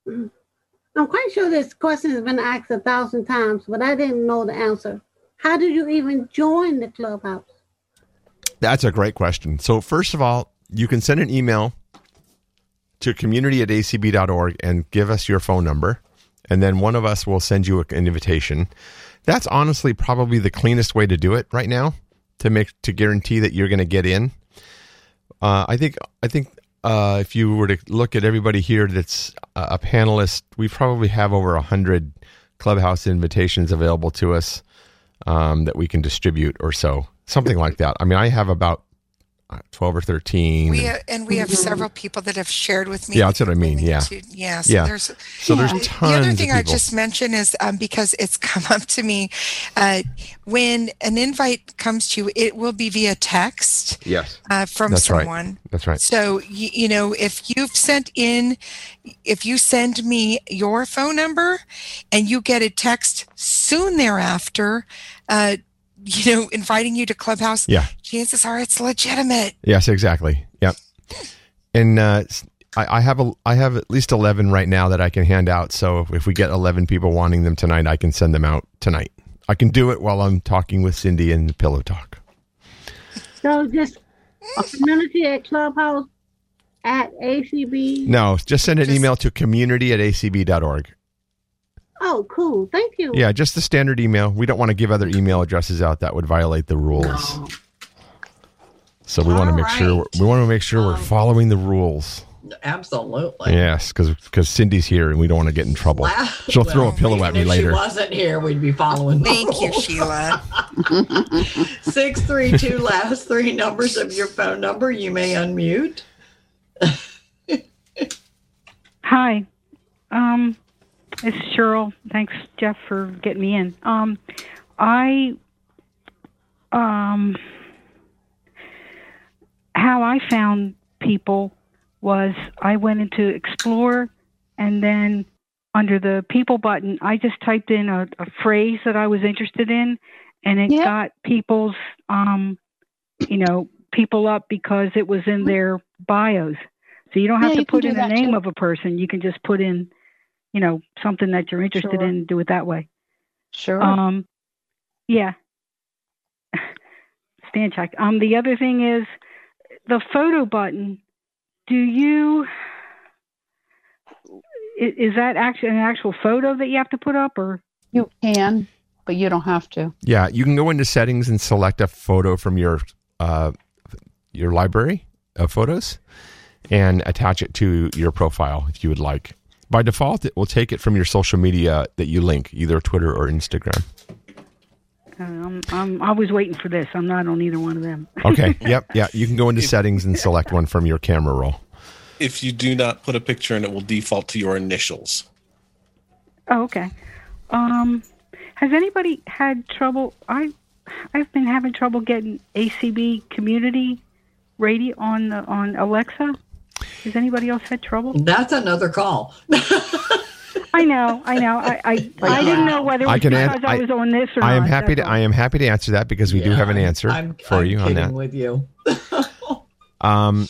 I'm quite sure this question has been asked a thousand times, but I didn't know the answer. How do you even join the clubhouse? That's a great question. So, first of all, you can send an email to community at acb.org and give us your phone number. And then one of us will send you an invitation. That's honestly probably the cleanest way to do it right now to make to guarantee that you're going to get in. Uh, I think I think uh, if you were to look at everybody here that's a panelist, we probably have over a hundred clubhouse invitations available to us um, that we can distribute or so, something like that. I mean, I have about uh, twelve or thirteen. We uh, and we have several people that have shared with me. yeah, that's what I mean. Yeah, to- yeah, so yeah. there's so there's the other thing I just mentioned is um, because it's come up to me, uh, when an invite comes to you, it will be via text yes uh, from That's right. someone. That's right. So you, you know, if you've sent in, if you send me your phone number, and you get a text soon thereafter, uh, you know, inviting you to Clubhouse, Yeah. chances are it's legitimate. Yes, exactly. Yep. And uh, s- I, I have a I have at least eleven right now that I can hand out. So if, if we get eleven people wanting them tonight, I can send them out tonight. I can do it while I'm talking with Cindy in the Pillow Talk. So just a community at Clubhouse at ACB. No, just send an email to community at acb.org. Oh, cool. Thank you. Yeah, just the standard email. We don't want to give other email addresses out. That would violate the rules. So we want to make sure we want to make sure we're following the rules. Absolutely. Yes, because because Cindy's here and we don't want to get in trouble. She'll throw a pillow at even me if later. She wasn't here, we'd be following. the Thank you, rules. Sheila. Six three two last three numbers of your phone number. You may unmute. Hi. Um, it's Cheryl. Thanks, Jeff, for getting me in. Um, I, um, how I found people was I went into Explore and then under the people button, I just typed in a, a phrase that I was interested in and it got people's, um, you know, people up because it was in their bios. So you don't have Yeah, to put in the name too. of a person. You can just put in, you know, something that you're interested Sure. in do it that way. Sure. Um, yeah. Stand check. Um, the other thing is the photo button. Do you, is that actually an actual photo that you have to put up or? You can, but you don't have to. Yeah, you can go into settings and select a photo from your uh, your library of photos and attach it to your profile if you would like. By default, it will take it from your social media that you link, either Twitter or Instagram. Uh, I'm, I'm always waiting for this. I'm not on either one of them. Okay. yep. Yeah. You can go into settings and select one from your camera roll. If you do not put a picture in, it will default to your initials. Oh, okay. Um, has anybody had trouble? I, I've been having trouble getting ACB community radio on the, on Alexa. Has anybody else had trouble? That's another call. I know, I know. I, I, I didn't know whether it was I can because an- I, I- was on this or I am not. happy that's to all. I am happy to answer that because we do Yeah, have an I'm- answer I'm- for I'm you on kidding that. with you. Um,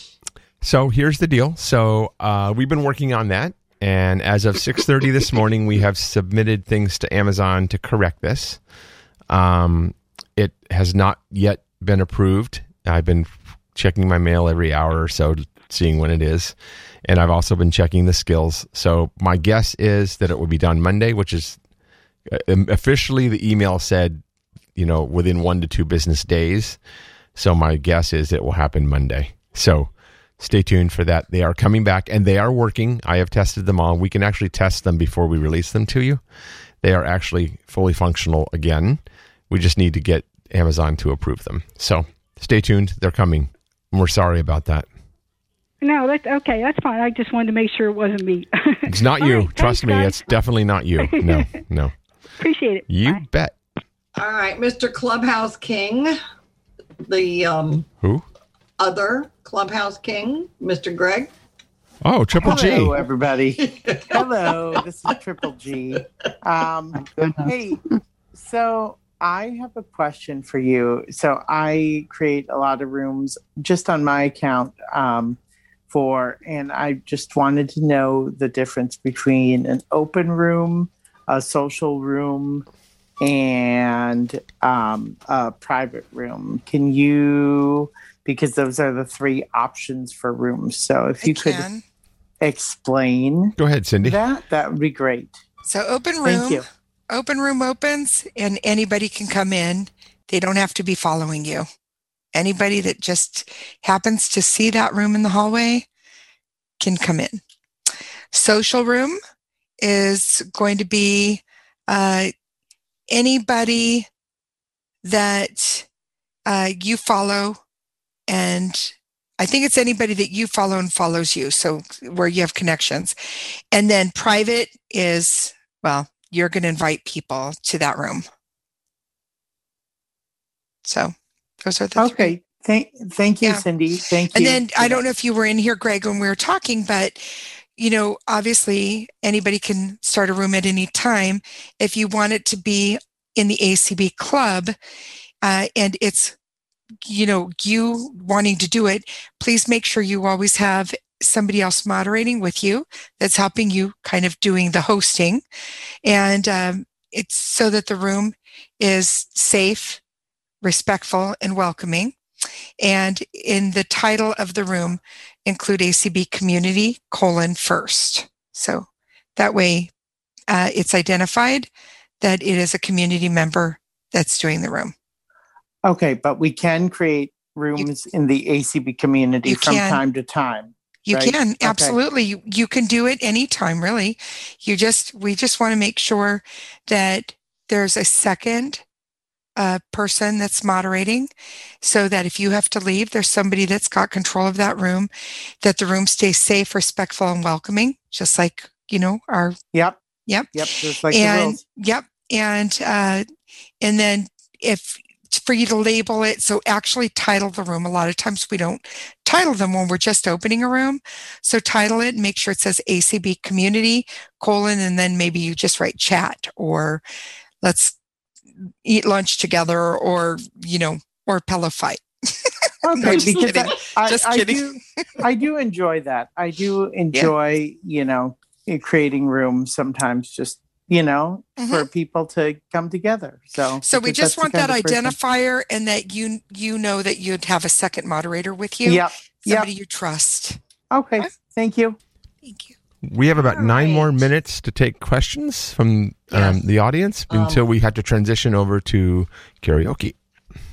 so here's the deal. So uh, we've been working on that, and as of 6:30 this morning, we have submitted things to Amazon to correct this. Um, it has not yet been approved. I've been checking my mail every hour or so, seeing when it is, and I've also been checking the skills. So my guess is that it will be done Monday, which is uh, officially the email said, you know, within one to two business days. So my guess is it will happen Monday. So stay tuned for that. They are coming back and they are working. I have tested them all. We can actually test them before we release them to you. They are actually fully functional again. We just need to get Amazon to approve them. So stay tuned. They're coming. We're sorry about that. No, that's okay. That's fine. I just wanted to make sure it wasn't me. It's not you. right, Trust thanks, me. guys. It's definitely not you. No, no. Appreciate it. You bet. All right, Mr. Clubhouse King, the um, Who? other Clubhouse King, Mr. Greg. Oh, Triple Hello, G. Hello, everybody. Hello, this is Triple G. Um, hey, so I have a question for you. So I create a lot of rooms just on my account um, for, and I just wanted to know the difference between an open room, a social room, and um, a private room. Can you? Because those are the three options for rooms. So if you could can. Explain Go ahead, Cindy. that, that would be great. So open Thank room, you. open room opens and anybody can come in. They don't have to be following you. Anybody that just happens to see that room in the hallway can come in. Social room is going to be uh, anybody that uh, you follow and I think it's anybody that you follow and follows you. So where you have connections. And then private is, well, you're going to invite people to that room. So those are the three. Okay. Thank, thank you, Yeah. Cindy. Thank you. And then I don't know if you were in here, Greg, when we were talking, but you know, obviously anybody can start a room at any time. If you want it to be in the ACB club, uh, and it's you know you wanting to do it, please make sure you always have somebody else moderating with you that's helping you kind of doing the hosting. And um, it's so that the room is safe, respectful, and welcoming. And in the title of the room, include ACB community colon first. So that way uh, it's identified that it is a community member that's doing the room. Okay, but we can create rooms in the ACB community from can. time to time. You right? can Okay. absolutely. You, you can do it anytime, really. You just we just want to make sure that there's a second uh, person that's moderating, so that if you have to leave, there's somebody that's got control of that room, that the room stays safe, respectful, and welcoming, just like you know our Yep. Yep. Yep. Just like and yep. And uh, and then if for you to label it, so actually title the room. A lot of times we don't title them when we're just opening a room. So title it and make sure it says ACB community colon, and then maybe you just write chat or let's eat lunch together or you know or pillow fight. Okay, just because kidding. I, I, Just I kidding. do, I do enjoy that. I do enjoy, you know, creating rooms sometimes just, you know, for people to come together. So, Mm-hmm. So we just want that of person- identifier and that you you know that you'd have a second moderator with you. Yep, yep. Somebody you trust. Okay, okay thank you thank you. We have about nine more minutes to take questions from um, the audience Um, until we had to transition over to karaoke.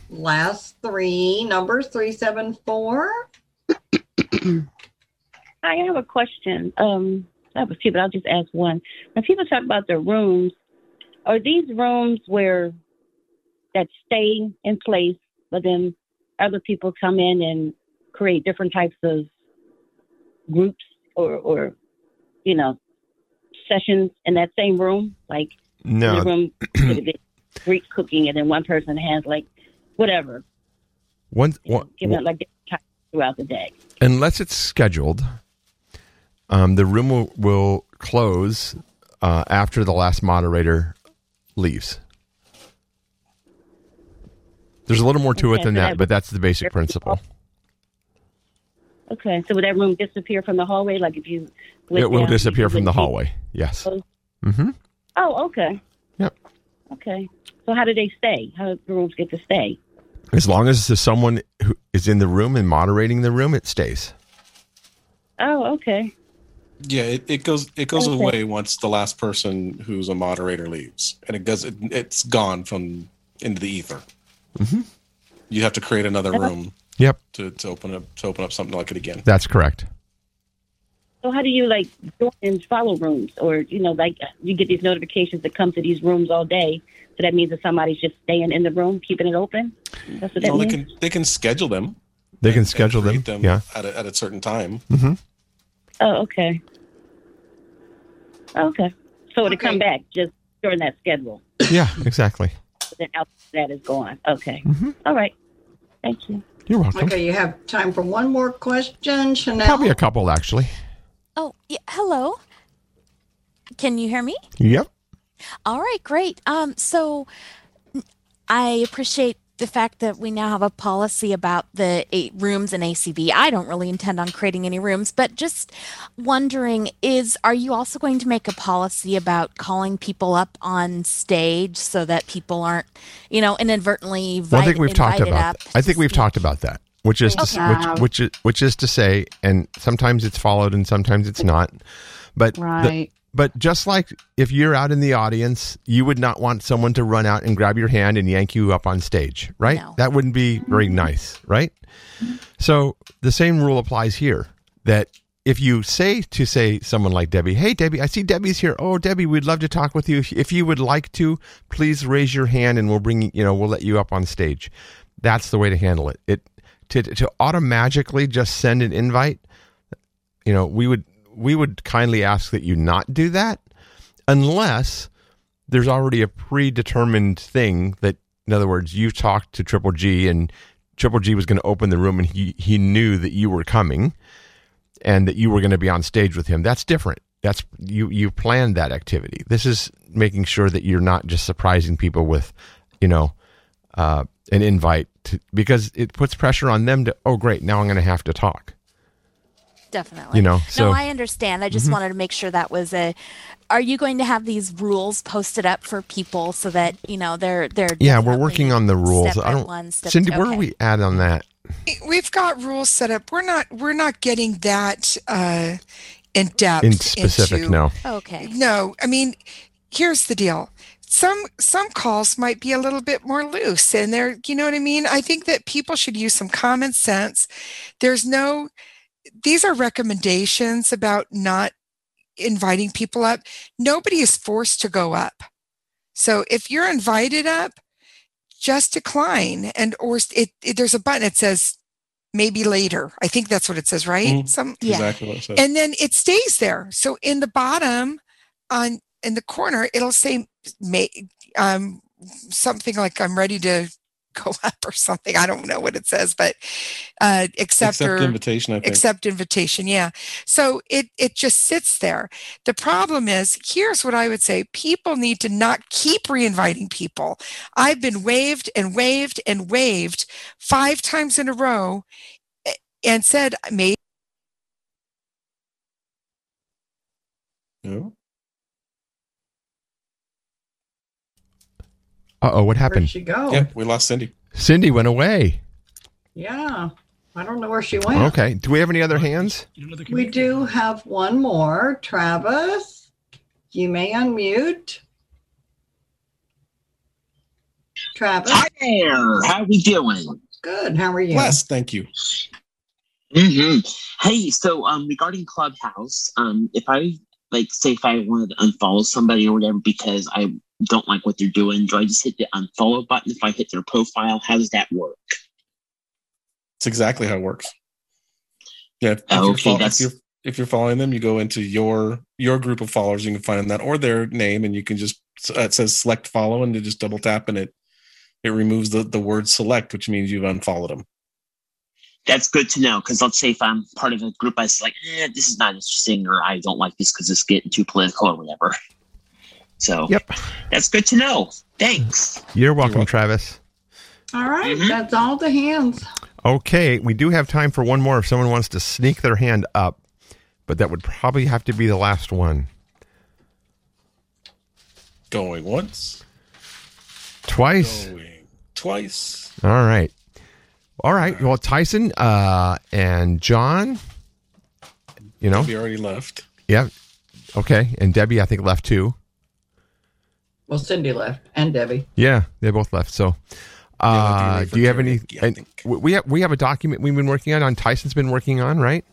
Last three numbers 374. I have a question. Um, I have a few, but I'll just ask one. When people talk about the rooms, are these rooms where that stay in place, but then other people come in and create different types of groups or, or you know, sessions in that same room? Like No. room Greek cooking, and then one person has like whatever, One, one, giving it like throughout the day. unless it's scheduled, um, the room will, will close uh, after the last moderator leaves. There's a little more to it than so that, that- but that's the basic principle. Okay, so would that room disappear from the hallway? Like if you It will down, disappear from the wouldn't hallway. Yes. Oh, hmm Oh, okay. Yep. Okay. So how do they stay? How do the rooms get to stay? As long as there's someone who is in the room and moderating the room, it stays. Oh, okay. Yeah, it, it goes it goes Okay. away once the last person who's a moderator leaves, and it goes it, it's gone from into the ether. Mm-hmm. You have to create another Uh-huh. room. Yep. To, to open up to open up something like it again. That's correct. So how do you like join and follow rooms, or you know, like you get these notifications that come to these rooms all day? So that means that somebody's just staying in the room, keeping it open. That's what that No, they can they can schedule them. They can schedule them. them Yeah. at a, at a certain time. hmm Oh, okay. Okay. So to come back just during that schedule, Yeah, exactly. then after that is gone. Okay. Mm-hmm. All right. Thank you. You're welcome. Okay, you have time for one more question, Chanel. Probably a couple, actually. Oh, yeah, hello. Can you hear me? Yep. All right, great. Um, so I appreciate the fact that we now have a policy about the eight rooms in ACB. I don't really intend on creating any rooms, but just wondering is are you also going to make a policy about calling people up on stage so that people aren't, you know, inadvertently Well, I think we've talked about. up? I think we've talked about that, which is to, Okay. which which is, which is to say, and sometimes it's followed and sometimes it's not. But the- Right. But just like if you're out in the audience, you would not want someone to run out and grab your hand and yank you up on stage, right? That wouldn't be very nice, right? So the same rule applies here. That if you say to say someone like Debbie, "Hey Debbie, I see Debbie's here. Oh Debbie, we'd love to talk with you. If, if you would like to, please raise your hand and we'll bring you know we'll let you up on stage." That's the way to handle it. It to to automatically just send an invite. You know, we would we would kindly ask that you not do that unless there's already a predetermined thing that in other words you talked to triple g and triple g was going to open the room and he he knew that you were coming and that you were going to be on stage with him. That's different. That's you you planned that activity. This is making sure that you're not just surprising people with you know uh, an invite to, because it puts pressure on them to oh great now i'm going to have to talk definitely. You know, so- no, I understand. I just Mhm. wanted to make sure that was a. Are you going to have these rules posted up for people so that you know they're they're Yeah, we're working on the rules. I don't. one, Cindy, two. where are we at on that? We've got rules set up. We're not we're not getting that uh, in depth. In specific, into- no. Okay. No, I mean, here's the deal. Some some calls might be a little bit more loose, and they're you know what I mean. I think that people should use some common sense. There's no. These are recommendations about not inviting people up. Nobody is forced to go up. So if you're invited up, just decline and or it, it there's a button that says maybe later. I think that's what it says, right? Mhm. Some Exactly what it says. and then it stays there. So in the bottom on in the corner it'll say may um something like I'm ready to go up or something. I don't know what it says, but uh accept, Accept or invitation, I think. accept invitation. Yeah. So it it just sits there. The problem is here's what I would say. People need to not keep reinviting people. I've been waved and waved and waved five times in a row and said maybe No. Uh oh, what happened? Where'd she go? Yeah, we lost Cindy. Cindy went away. Yeah. I don't know where she went. Okay. Do we have any other hands? We do have one more. Travis, you may unmute. Travis. Hi there. How are we doing? Good. How are you? Blessed, thank you. hmm Hey, so um, regarding Clubhouse, um, if I like, say, if I wanted to unfollow somebody or whatever because I don't like what they're doing, do I just hit the unfollow button if I hit their profile? How does that work? It's exactly how it works. Yeah. If, if Oh, you're okay, fol- if you're if you're following them, you go into your your group of followers. You can find that or their name, and you can just uh, it says select follow, and you just double tap, and it it removes the the word select, which means you've unfollowed them. That's good to know because let's say if I'm part of a group, I was like, eh, this is not interesting, or I don't like this because it's getting too political or whatever. So, yep, that's good to know. Thanks. You're welcome, Travis. All right, Mm-hmm. That's all the hands. Okay, we do have time for one more if someone wants to sneak their hand up, but that would probably have to be the last one. Going once, Twice. going twice. All right. All right. Well, Tyson uh, and John, you know, Debbie already left. yeah. Okay. And Debbie, I think, left too. Well, Cindy left and Debbie. Yeah, they both left. So, uh, ready for do you have any? and we have we have a document we've been working on. On Tyson's been working on, right?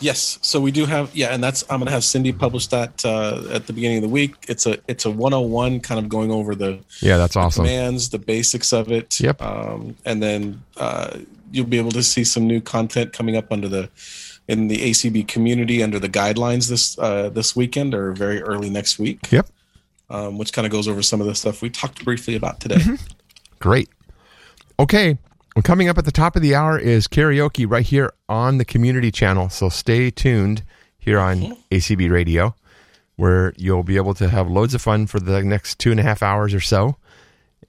Yes, so we do have yeah, and that's I'm gonna have Cindy publish that uh, at the beginning of the week. It's a it's a 101 kind of going over the Yeah, that's the awesome. commands, the basics of it. Yep. Um, and then uh, you'll be able to see some new content coming up under the in the ACB community under the guidelines this uh, this weekend or very early next week. Yep. Um, which kind of goes over some of the stuff we talked briefly about today. Mm-hmm. Great. Okay. Well, coming up at the top of the hour is karaoke right here on the community channel. So stay tuned here on ACB Radio, where you'll be able to have loads of fun for the next two and a half hours or so.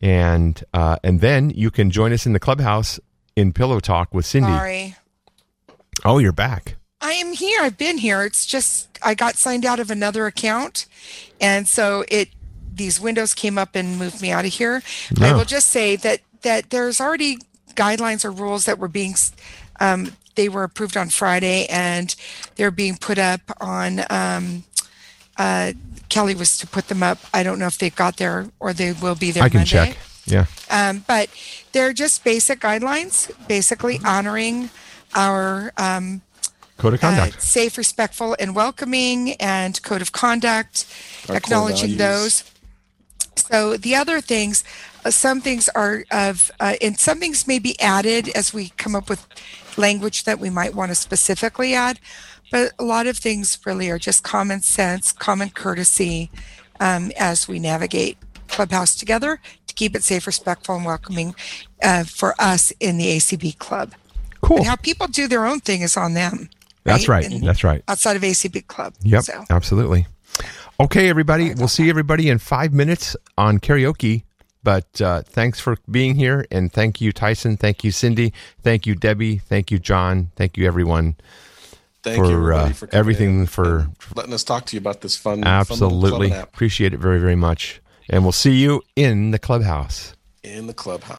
And uh, and then you can join us in the clubhouse in Pillow Talk with Cindy. sorry. Oh, you're back. I am here. I've been here. It's just I got signed out of another account, and so it these windows came up and moved me out of here. I will just say that that there's already guidelines or rules that were being um, they were approved on Friday and they're being put up on. Um, uh, Kelly was to put them up. I don't know if they got there or they will be there. I can Monday. check. Yeah. Um, but they're just basic guidelines, basically honoring our um, Code of conduct. uh, safe, respectful, and welcoming, and code of conduct, Our acknowledging those. So the other things, uh, some things are of, uh, and some things may be added as we come up with language that we might want to specifically add, but a lot of things really are just common sense, common courtesy um, as we navigate Clubhouse together to keep it safe, respectful, and welcoming uh, for us in the ACB Club. Cool. And how people do their own thing is on them. That's right. And That's right. Outside of ACB Club. Yep, So. absolutely. Okay, everybody. We'll see everybody in five minutes on karaoke. But uh, thanks for being here, and thank you, Tyson. Thank you, Cindy. Thank you, Debbie. Thank you, John. Thank you, everyone. Thank you, for, everybody, uh, for coming everything for letting us talk to you about this fun. fun absolutely club app appreciate it very very much. And we'll see you in the clubhouse. in the clubhouse.